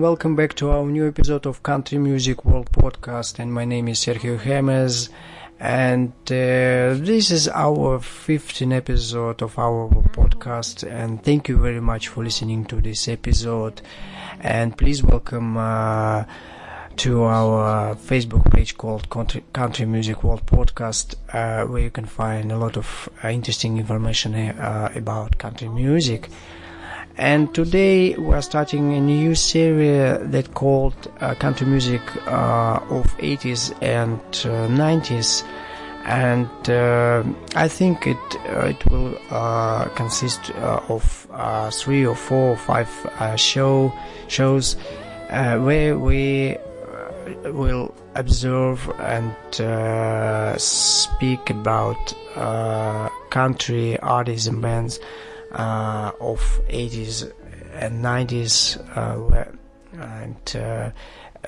welcome back to our new episode of Country Music World Podcast. And my name is Sergio James, and uh, this is our 15th episode of our podcast. And thank you very much for listening to this episode. And please welcome uh, to our Facebook page called Country, Country Music World Podcast, uh, where you can find a lot of uh, interesting information uh, about country music. And today we're starting a new series that called uh, Country Music uh, of 80s and uh, 90s. And uh, I think it uh, it will uh, consist of three or four or five show shows where we will observe and speak about country artists and bands uh, of 80s and 90s uh, and uh,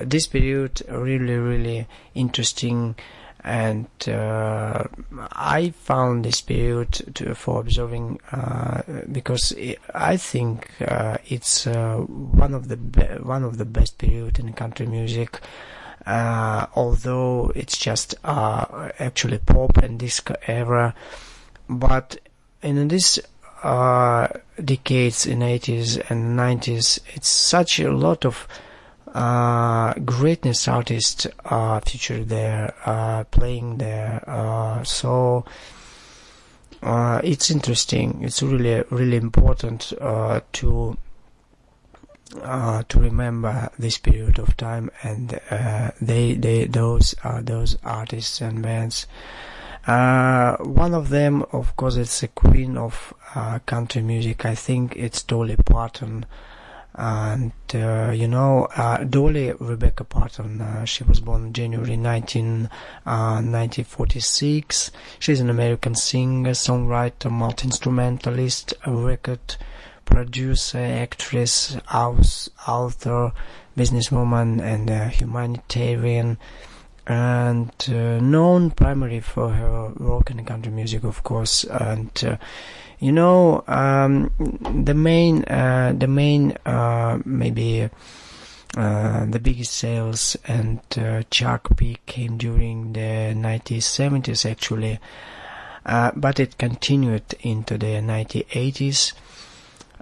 this period really really interesting and uh, I found this period to, for observing uh, because i I think uh, it's uh, one of the be- one of the best period in country music. Although it's just actually pop and disco era, but in this uh, decades in 80s and 90s, it's such a lot of uh, greatness artists uh, featured there, uh, playing there. Uh, so uh, it's interesting. It's really, really important uh, to to remember this period of time, and they, they, those are those artists and bands. Uh, one of them, of course, it's the queen of uh, country music. I think it's Dolly Parton. And uh, you know uh, Dolly Rebecca Parton uh, she was born January 19, uh, 1946 she's an American singer songwriter multi-instrumentalist record producer actress aus- author businesswoman and humanitarian and uh, known primarily for her rock and country music of course and uh, you know um, the main uh, the main uh, maybe uh, the biggest sales and uh, chart peak came during the 1970s actually but it continued into the 1980s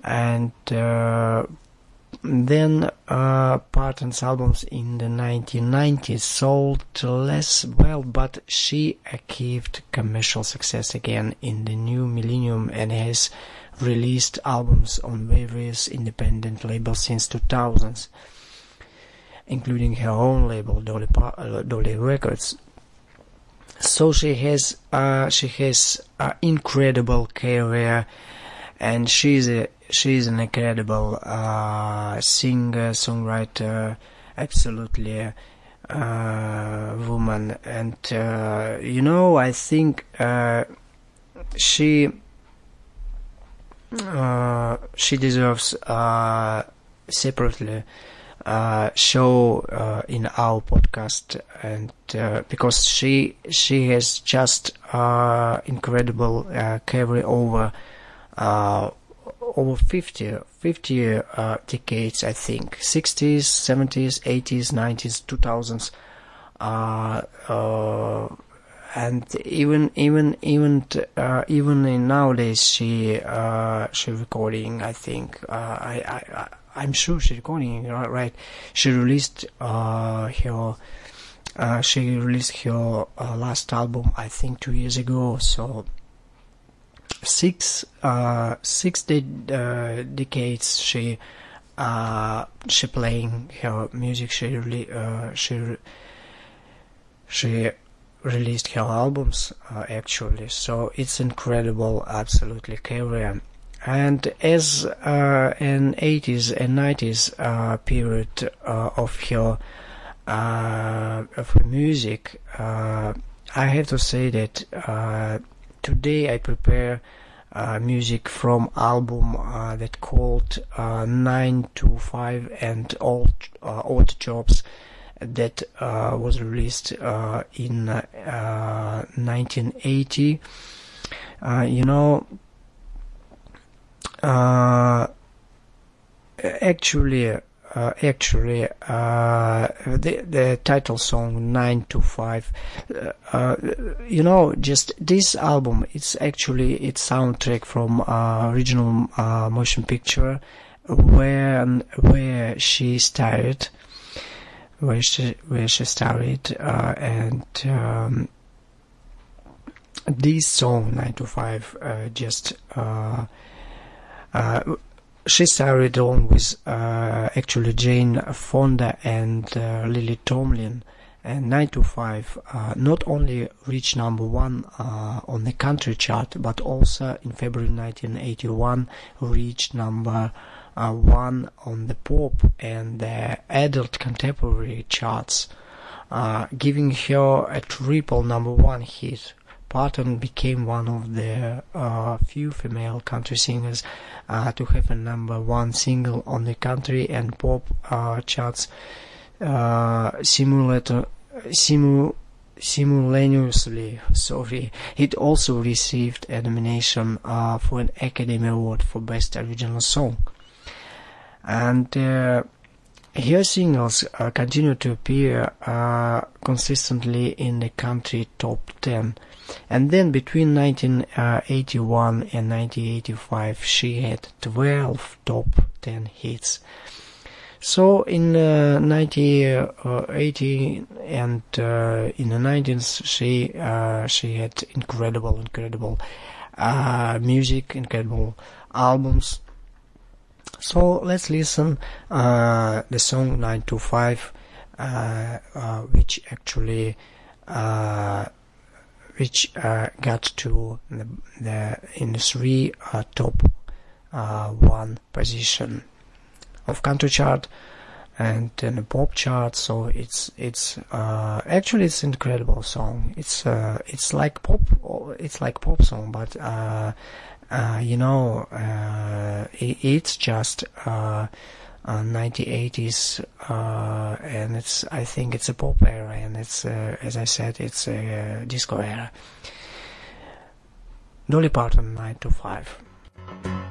and then uh, Parton's albums in the 1990s sold less well, but she achieved commercial success again in the new millennium and has released albums on various independent labels since 2000s, including her own label Dolly, pa- uh, Dolly Records. So she has uh, she has an incredible career, and she's a she's an incredible uh, singer, songwriter, absolutely uh, woman, and uh, you know I think uh, she uh, she deserves uh, separately show in our podcast, and because she she has just incredible carry over uh, over 50, 50 uh, decades, I think, 60s, 70s, 80s, 90s, 2000s. Uh, uh, and even even even uh, even in nowadays she uh, she recording I think uh, I, I I'm sure she recording right, right she released uh, her uh, she released her uh, last album I think two years ago so six uh, six de- uh, decades she uh, she playing her music she really uh, she re- she released her albums uh, actually. So it's incredible absolutely career and as uh, an 80s and 90s uh, period of her of her music I have to say that today I prepare uh, music from album uh, that called uh, 9 to 5 and old uh, odd jobs that uh, was released uh, in uh, 1980 uh, you know actually uh, actually uh, the the title song 9 to 5 uh, uh, you know just this album it's actually it's soundtrack from uh, original uh, motion picture where where she started where she where she started and um, this song 9 to 5 uh, just uh, she started on with uh, actually Jane Fonda and uh, Lily Tomlin and 9 to 5 uh, not only reached number one uh, on the country chart but also in February 1981 reached number uh, one on the pop and the adult contemporary charts uh, giving her a triple number one hit Parton became one of the uh, few female country singers uh, to have a number one single on the country and pop uh, charts uh, simulator, simu, simultaneously. Sorry, it also received a nomination uh, for an Academy Award for Best Original Song. And her singles uh, continue to appear uh, consistently in the country top 10 and then between 1981 and 1985 she had 12 top 10 hits. So in uh, 1980 and uh, in the 90s she uh, she had incredible incredible uh, music incredible albums so let's listen uh, the song 9 to 5 uh, uh, which actually uh, which uh, got to the, the in the three top uh, one position of country chart and in the pop chart. So it's it's uh, actually it's incredible song. It's uh, it's like pop it's like pop song but uh, uh, you know uh, it, it's just uh, uh, 1980s uh, and it's I think it's a pop era and it's uh, as I said it's a disco era. Dolly Parton 9 to 5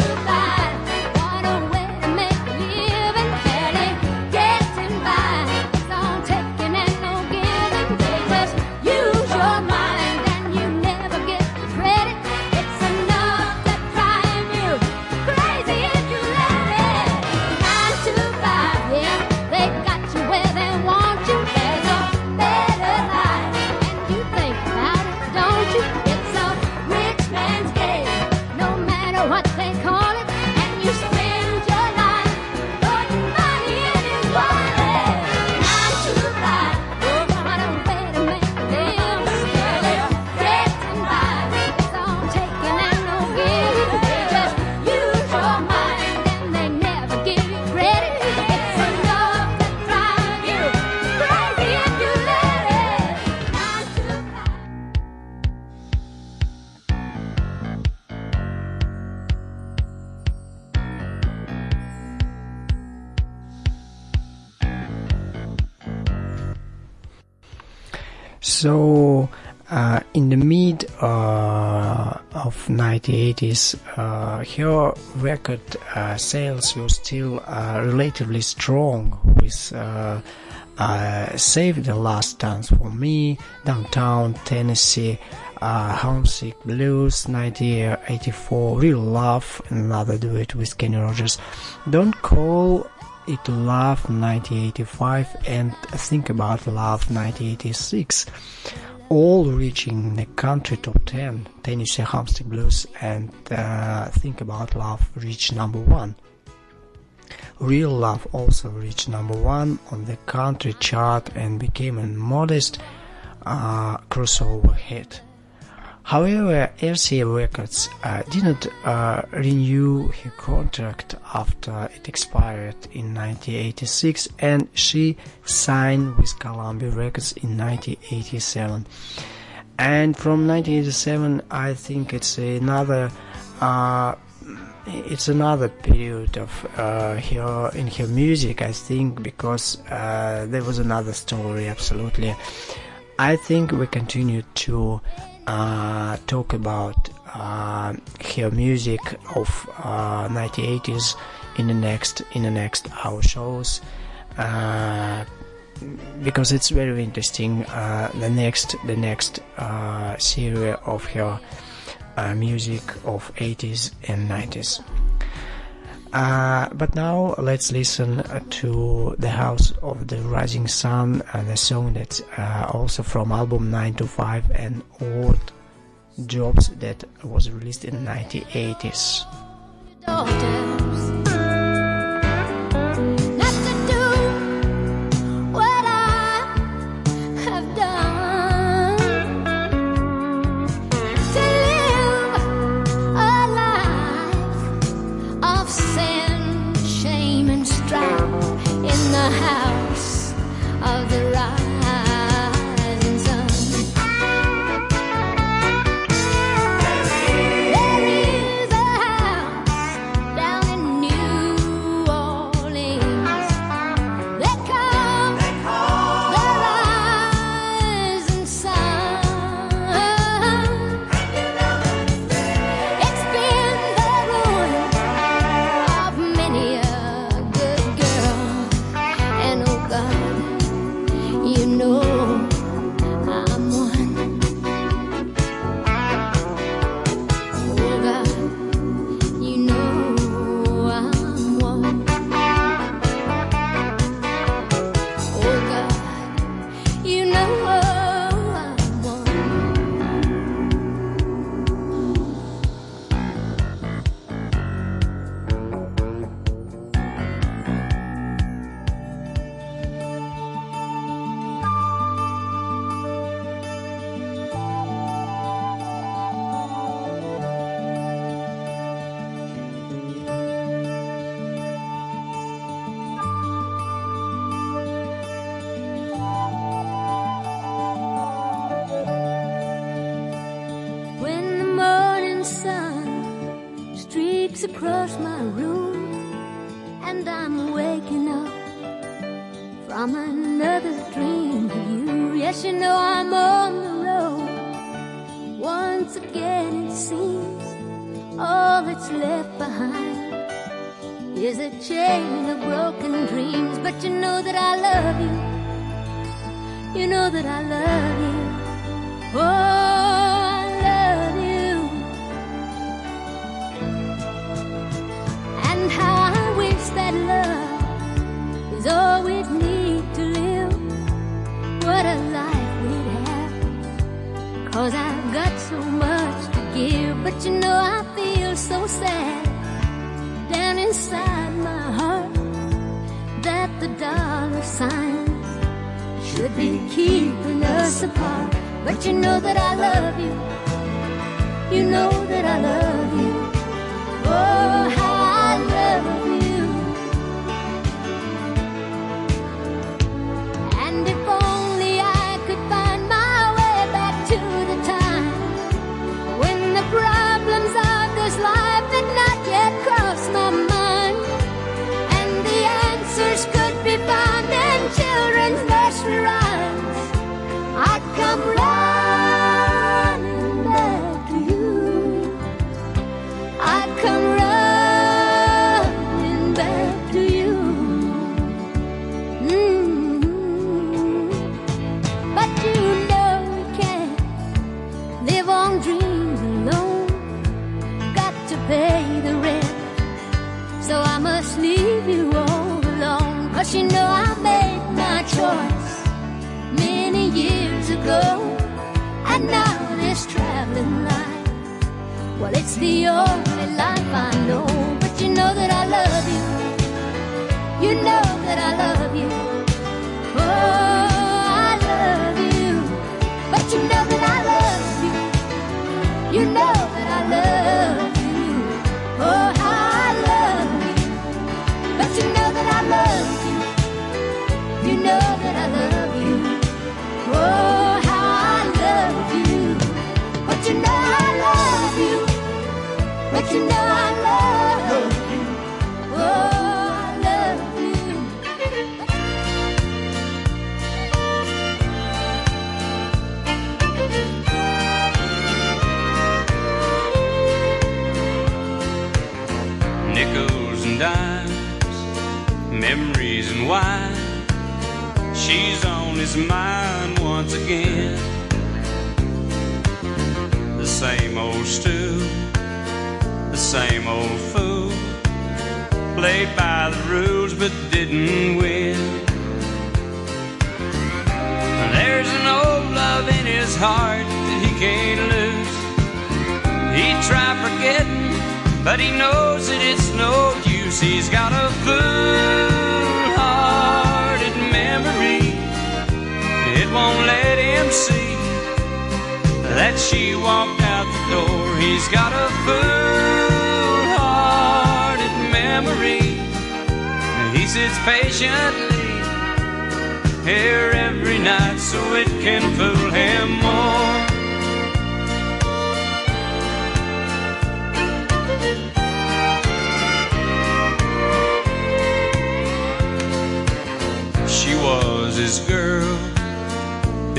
1980s, uh, her record uh, sales were still uh, relatively strong with uh, uh, Save the Last Dance for Me, Downtown Tennessee, uh, Homesick Blues, 1984, Real Love, another duet with Kenny Rogers. Don't call it Love 1985 and Think About Love 1986, all reaching the country top 10. Tennessee Homesick Blues and uh, Think About Love reached number one. Real Love also reached number one on the country chart and became a modest uh, crossover hit. However, RCA Records uh, didn't uh, renew her contract after it expired in 1986 and she signed with Columbia Records in 1987. And from 1987, I think it's another uh, it's another period of uh, her in her music. I think because uh, there was another story. Absolutely, I think we continue to uh, talk about uh, her music of uh, 1980s in the next in the next hour shows. Uh, because it's very interesting. Uh, the next the next uh, series of her uh, music of 80s and 90s. Uh, but now let's listen uh, to The House of the Rising Sun and a song that's uh, also from album 9 to 5 and old Jobs that was released in 1980s. But you know that I love His mind once again. The same old stew the same old fool. Played by the rules but didn't win. There's an old love in his heart that he can't lose. He tried forgetting, but he knows that it's no use. He's got a fool-hearted won't let him see that she walked out the door. He's got a fool-hearted memory. He sits patiently here every night so it can fool him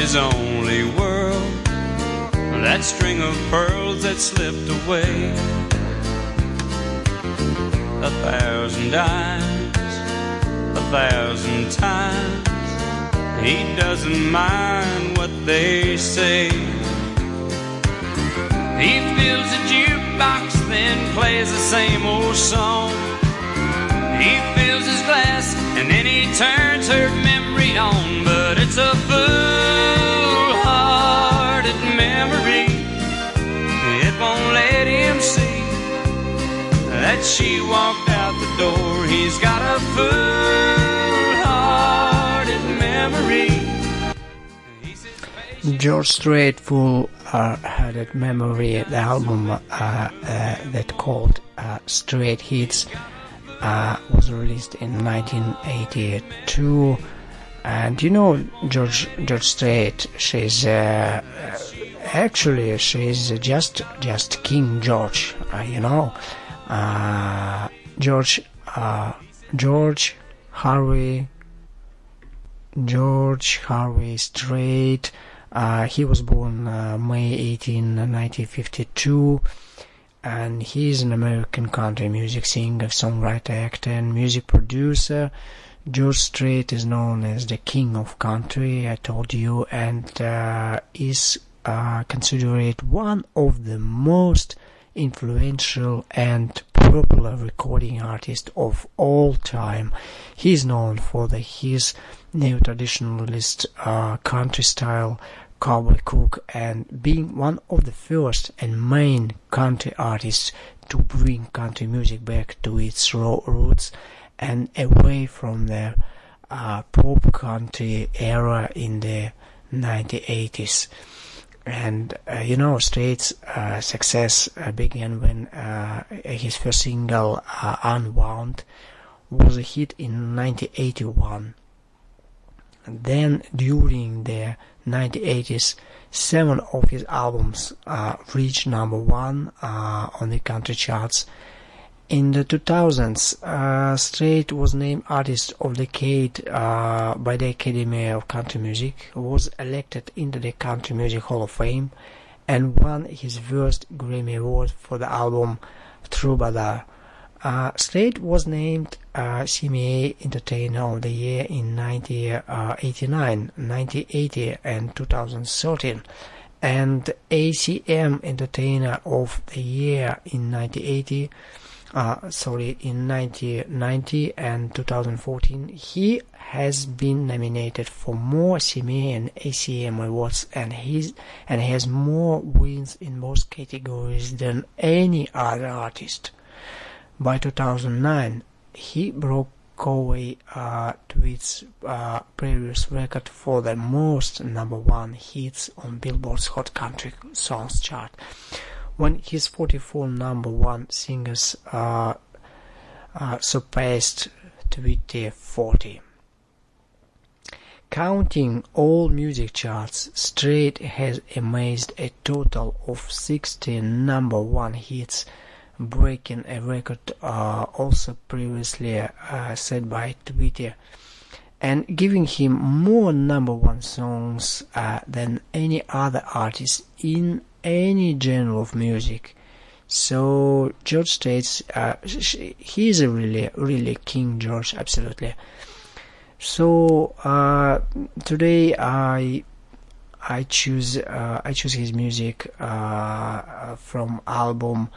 his only world that string of pearls that slipped away. A thousand dimes, a thousand times. He doesn't mind what they say. He fills a jukebox, then plays the same old song. He fills his glass, and then he turns her memory on. But it's a fool-hearted that she walked out the door. He's got a fool-hearted memory. George Strait Fool uh, Memory, the album uh, uh, that called uh, Straight Hits, uh, was released in 1982. And you know George George Strait, she's uh, actually she's just just King George, you know. Uh, George uh, George Harvey George Harvey Strait. Uh, he was born uh, May 18, 1952, and he is an American country music singer, songwriter, actor, and music producer. George Strait is known as the king of country, I told you, and uh, is uh, considered one of the most influential and popular recording artist of all time. He is known for the, his neo-traditionalist uh, country style cowboy cook and being one of the first and main country artists to bring country music back to its raw roots and away from the uh, pop country era in the 1980s. And uh, you know, Strait's uh, success uh, began when uh, his first single, uh, Unwound, was a hit in 1981 then during the 1980s, seven of his albums uh, reached number one on the country charts. In the 2000s, uh, Strait was named Artist of the Decade uh, by the Academy of Country Music, was elected into the Country Music Hall of Fame, and won his first Grammy Award for the album Troubadour. Uh, Strait was named uh, CMA Entertainer of the Year in 1989, 1980, and 2013, and ACM Entertainer of the Year in 1980. Uh, sorry, in 1990 and 2014, he has been nominated for more CMA and ACM awards, and he's and has more wins in most categories than any other artist. By 2009, he broke Conway uh, uh, previous record for the most number one hits on Billboard's Hot Country Songs chart, when his 44 number one singles uh, uh surpassed Twitty 40. Counting all music charts, Strait has amassed a total of 16 number one hits breaking a record uh, also previously uh, set by Twitty and giving him more number one songs uh, than any other artist in any genre of music. So George States, uh, he is a really really King George absolutely. So uh, today I I choose uh, I choose his music from album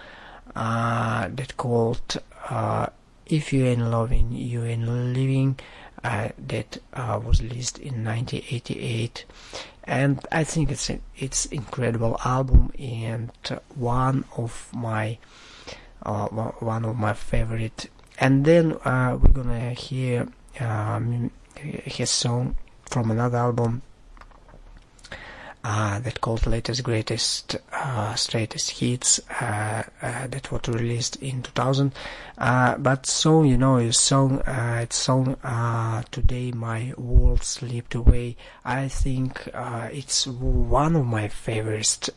uh, that called uh, If You Ain't Loving, You Ain't Living uh, that uh, was released in 1988 and I think it's an it's incredible album and one of my uh, one of my favorite. And then uh, we're gonna hear um, his song from another album uh, that called latest greatest uh, Straitest hits uh, uh that was released in 2000 uh, but song you know song uh, it's song today my world slipped away. I think it's one of my favorite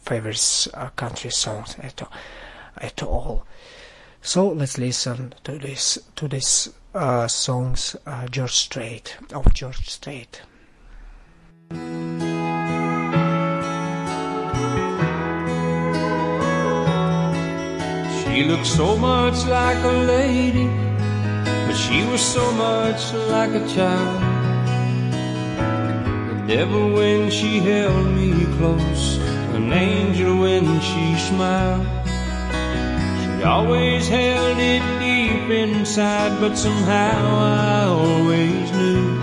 favorite country songs at, at all. So let's listen to this to this songs George Strait of George Strait She looked so much like a lady, but she was so much like a child. The devil when she held me close, an angel when she smiled. She always held it deep inside, but somehow I always knew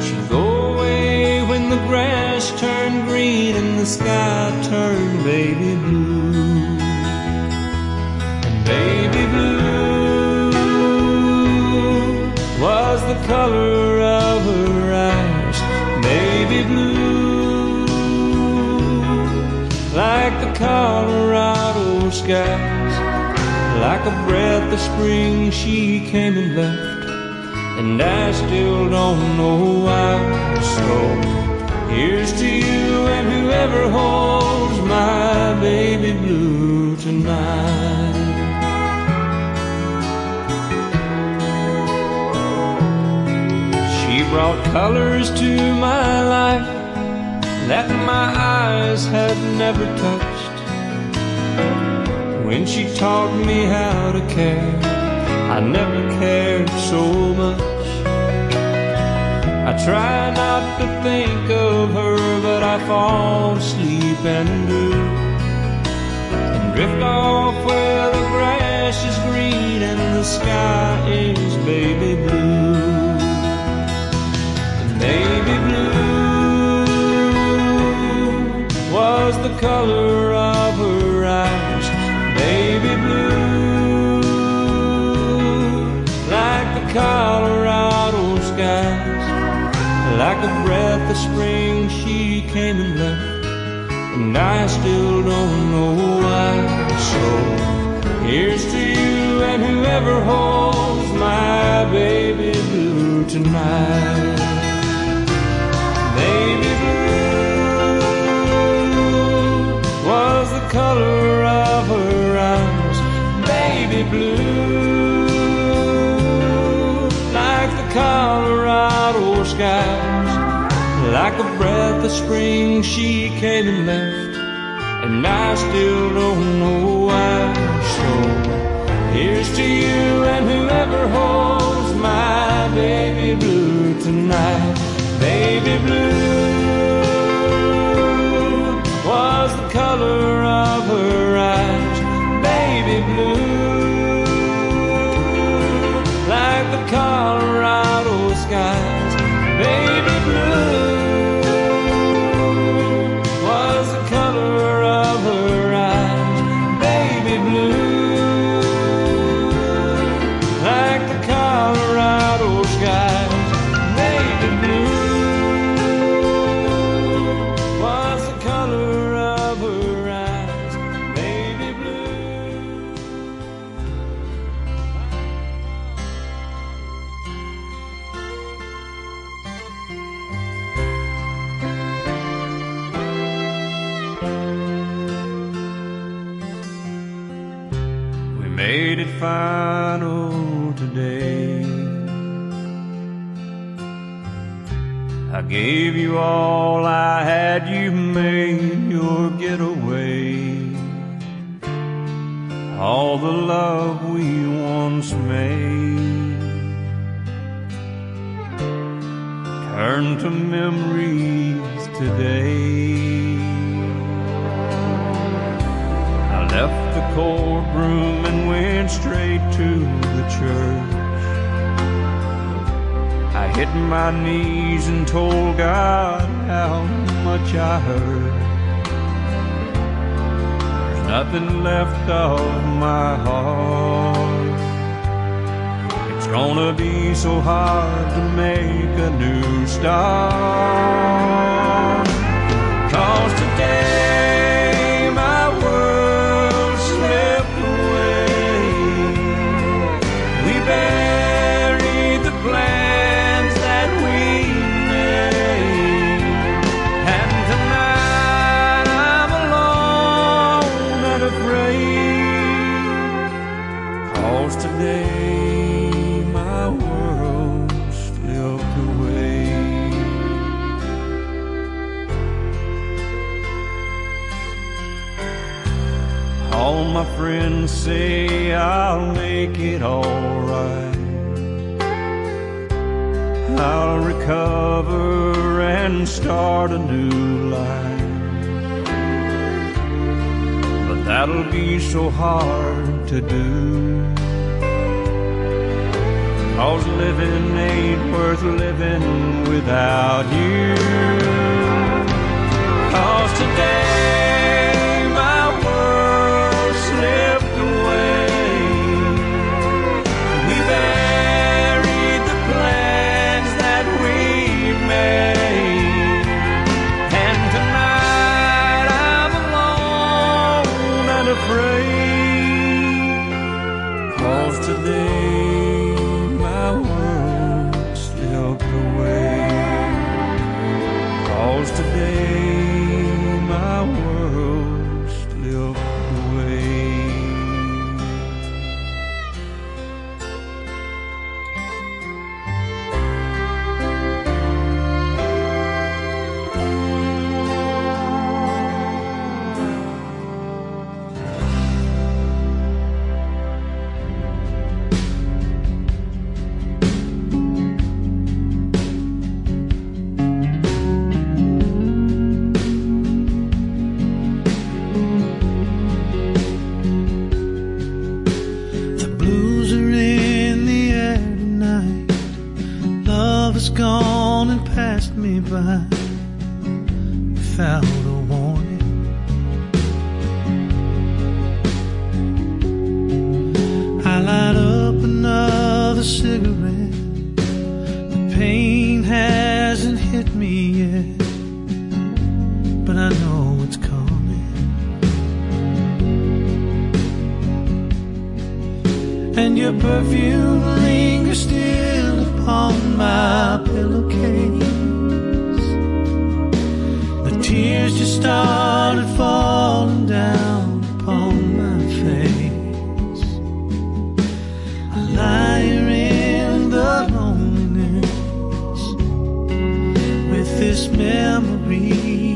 she'd go away when the grass turned green and the sky turned baby blue baby blue was the color of her eyes, baby blue, like the Colorado skies, like a breath of spring she came and left, and I still don't know why. So here's to you and whoever holds my baby blue tonight. Colors to my life that my eyes had never touched. When she taught me how to care, I never cared so much. I try not to think of her, but I fall asleep and do. And drift off where the grass is green and the sky is baby blue. Baby blue was the color of her eyes. Baby blue, like the Colorado skies, like a breath of spring she came and left, and I still don't know why. So here's to you and whoever holds my baby blue tonight. Baby blue was the color of her eyes. Baby blue, like the Colorado skies, like a breath of spring she came and left, and I still don't know why. So here's to you and whoever holds told God how much I hurt. There's nothing left of my heart. It's gonna be so hard to make a new start. Cause today Today my world slipped away. All my friends say I'll make it alright. I'll recover and start a new life. But that'll be so hard to do. Cause living ain't worth living without you. Cause today my world slipped away. We buried the plans that we made. And tonight I'm alone and afraid. Passed the loneliness with this memory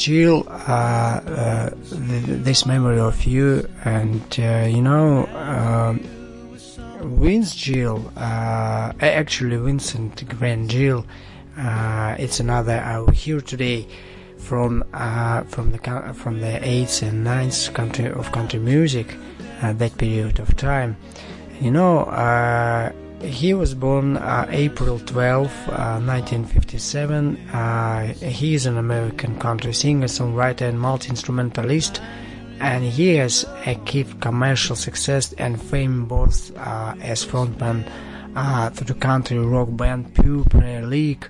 Gill, uh, uh, th- this memory of you, and uh, you know, um, Vince Gill, uh, actually Vincent Grant Gill, uh, it's another I hear today from uh, from the from the eighth and ninth country of country music, at that period of time. You know, he was born uh, April 12, uh, 1957. Uh, he is an American country singer, songwriter, and multi-instrumentalist, and he has achieved commercial success and fame both uh, as frontman uh, to the country rock band Pure Prairie League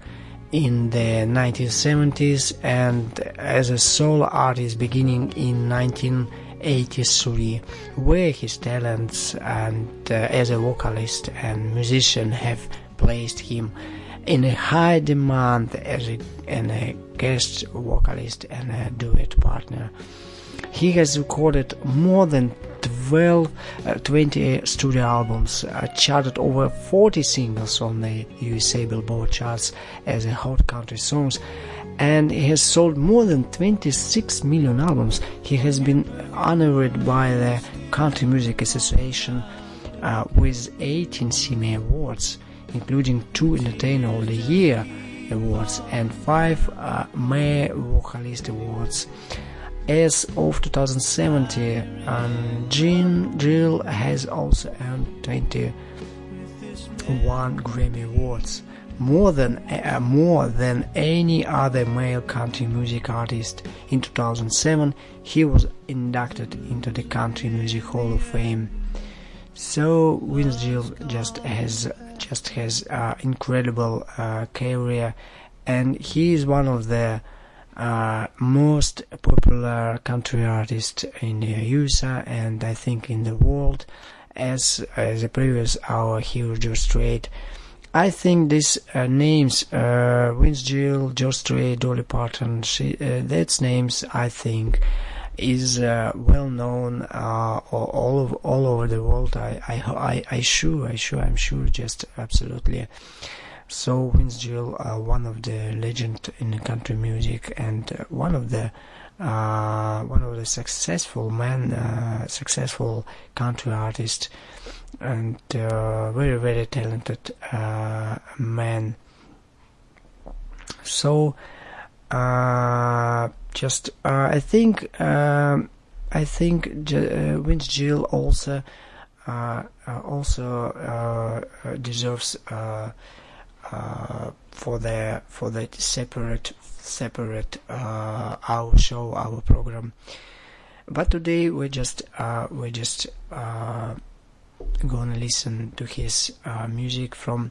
in the 1970s and as a solo artist beginning in 1983 where his talents and uh, as a vocalist and musician have placed him in a high demand as a, a guest vocalist and a duet partner. He has recorded more than 12, uh, 20 studio albums, uh, charted over 40 singles on the USA Billboard charts as a hot country songs, and he has sold more than 26 million albums. He has been honored by the Country Music Association uh, with 18 CMA awards, including two Entertainer of the Year awards and five uh, Mayor Vocalist awards. As of 2017, um, Jean Gill has also earned 21 Grammy Awards, more than uh, more than any other male country music artist. In 2007, he was inducted into the Country Music Hall of Fame. So Gill just has just has uh, incredible uh, career, and he is one of the uh, most popular country artist in the USA and I think in the world. As as the previous hour, here George Strait. I think these uh, names, uh, Vince Gill, George Strait, Dolly Parton, uh, that's names I think is uh, well known uh, all over, all over the world. I I I, I sure I sure I'm sure just absolutely. So Vince Gill, uh, one of the legend in country music and one of the one of the successful man, successful country artist, and uh, very very talented uh, man. So uh, just uh, I think um, I think J- uh, Vince Gill also uh, also deserves. For the for the separate separate our show our program but today we just we just gonna listen to his uh, music from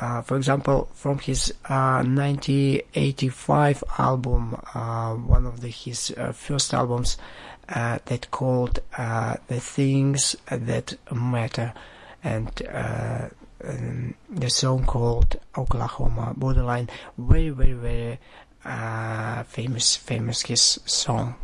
uh, for example from his uh, 1985 album uh, one of the his uh, first albums uh, that called the things that matter and uh, um, the song called Oklahoma Borderline. Very, very, very famous, famous his song.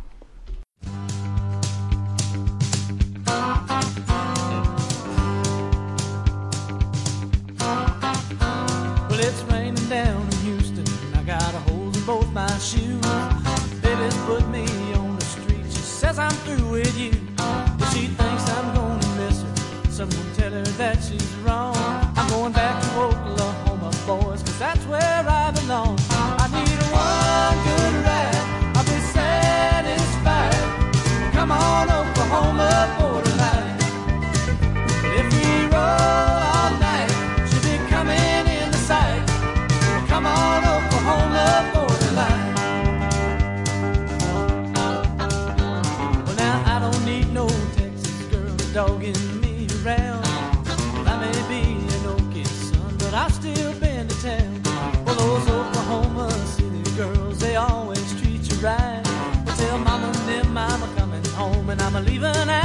dogging me around. Well, I may be an okay son, but I've still been to town. Well, those Oklahoma City girls, they always treat you right. Well, tell mama and them I'm coming home and I'm a leaving out.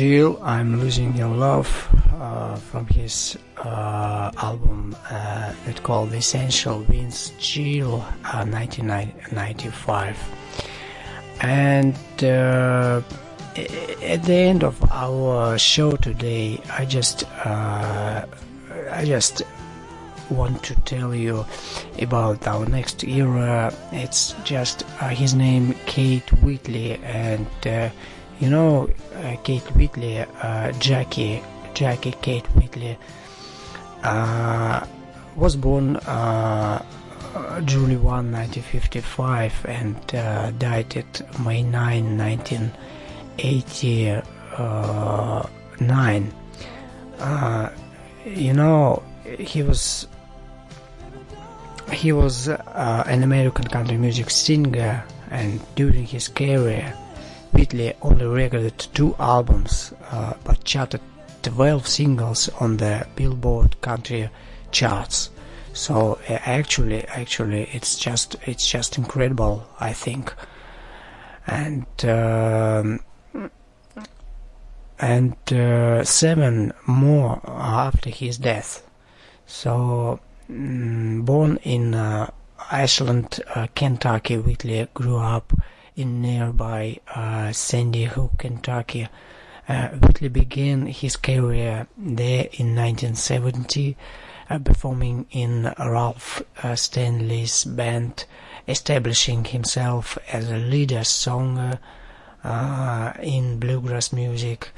Gill, I'm Losing Your Love, uh, from his uh, album uh, that called Essential Vince Gill, 1995. And uh, at the end of our show today, I just uh, I just want to tell you about our next era. It's just uh, his name, Kate Whitley, and uh, you know uh, Kate Whitley, uh, Jackie, Jackie Kate Whitley, uh, was born July 1, 1955, and died at May 9, 1989. you know, he was he was uh, an American country music singer, and during his career, Only recorded two albums, uh, but charted 12 singles on the Billboard country charts. So uh, actually, actually, it's just it's just incredible, I think. And um, and uh, seven more after his death. So Mm, born in uh, uh, Kentucky, Whitley grew up in nearby uh, Sandy Hook, Kentucky. Uh, Whitley began his career there in 1970, uh, performing in Ralph Stanley's band, establishing himself as a leader songer in bluegrass music.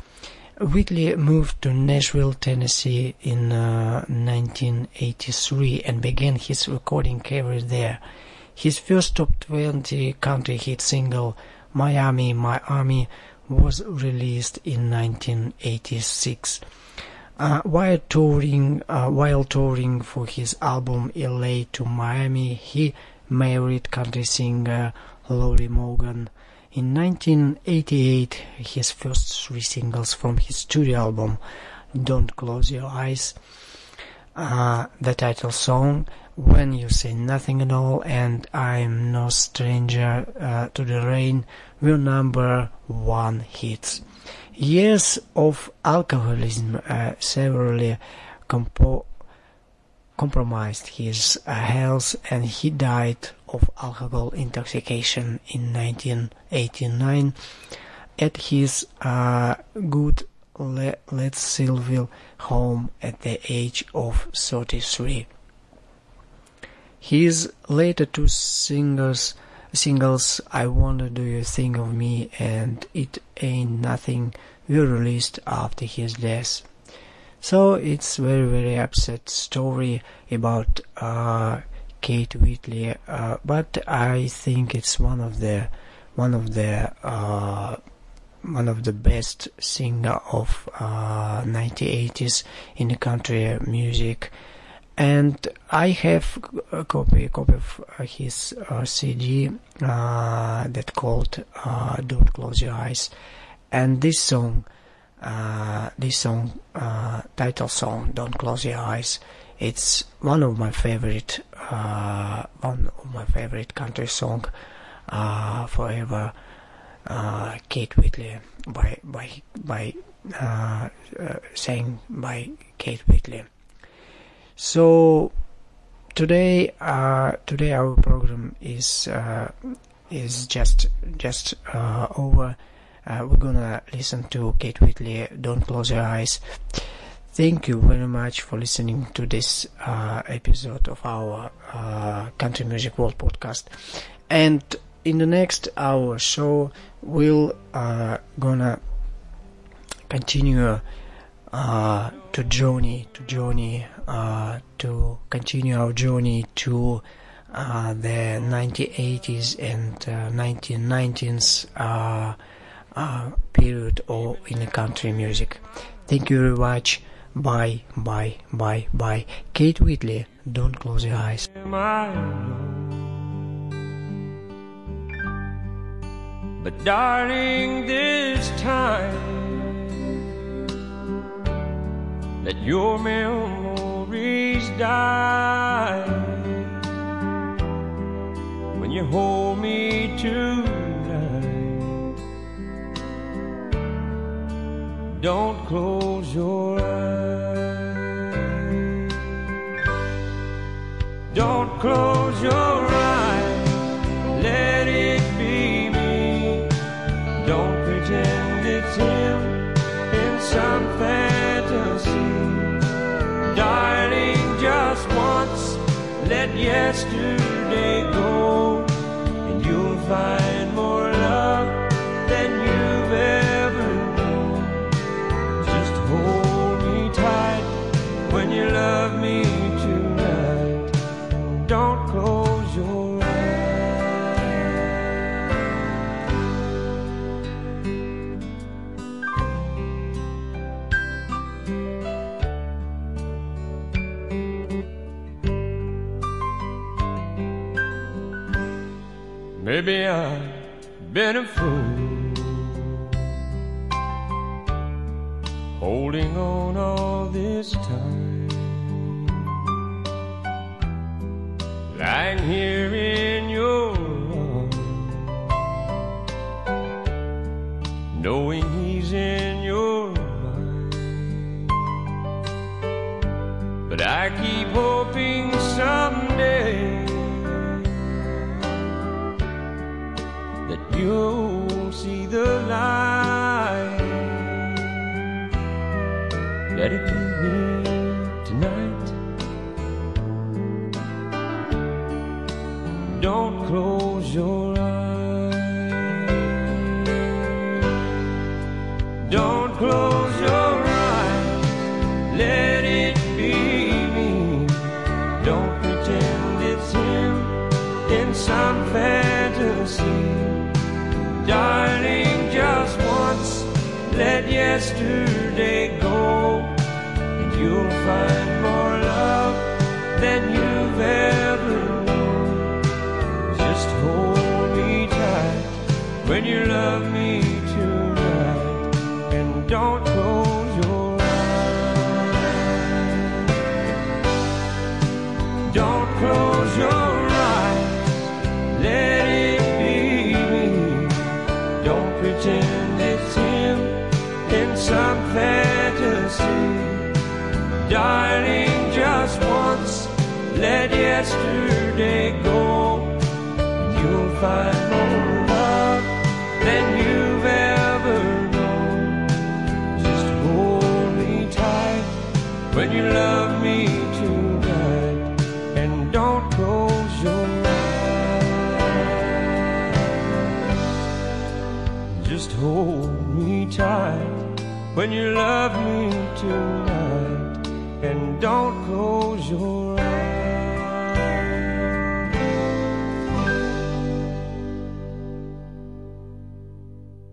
Whitley moved to Nashville, Tennessee in uh, 1983 and began his recording career there. His first top 20 country hit single, Miami, My Amy, was released in 1986. Uh, while touring, uh, while touring for his album LA to Miami, he married country singer Lorrie Morgan. In 1988, his first three singles from his studio album, Don't Close Your Eyes, uh, the title song, When You Say Nothing at All, and I'm No Stranger uh, to the Rain were number one hits. Years of alcoholism uh, severely compo- compromised his uh, health and he died of alcohol intoxication in 1989 at his uh, good Le- Leadville home at the age of 33. His later two singles, singles I Wonder Do You Think of Me and It Ain't Nothing were released after his death. So it's very very upset story about uh, Kate Whitley, uh, but I think it's one of the one of the uh, one of the best singer of uh, 1980s in the country music. And I have a copy, a copy of his uh, CD uh, that called uh, "Don't Close Your Eyes," and this song uh, this song, uh, title song, "Don't Close Your Eyes." It's one of my favorite, uh, one of my favorite country song, uh, forever. Uh, Kate Whitley by by by uh, sang by Kate Whitley. So today, today our program is is just just over uh, we're gonna listen to Kate Whitley, Don't Close Your Eyes. Thank you very much for listening to this uh, episode of our uh, Country Music World podcast. And in the next hour show, we'll uh, gonna continue uh, to journey, to journey, uh, to continue our journey to uh, the 1980s and 1990s uh, period or in the country music. Thank you very much. Bye, bye, bye, bye. Kate Whitley, don't close your eyes. But darling, this time let your memories die when you hold me to don't close your eyes. Don't close your yesterday go, and you'll find Maybe I've Don't close your eyes. Don't close your eyes. Let it be me. Don't pretend it's him in some fantasy. Darling, just once, let yesterday go, and you'll find more love than you've when you love me tonight, and don't close your eyes. Don't close your eyes. Let it be me. Don't pretend it's him in some fantasy. Darling, just once, let yesterday go. You'll find when you love me tonight. And don't eyes.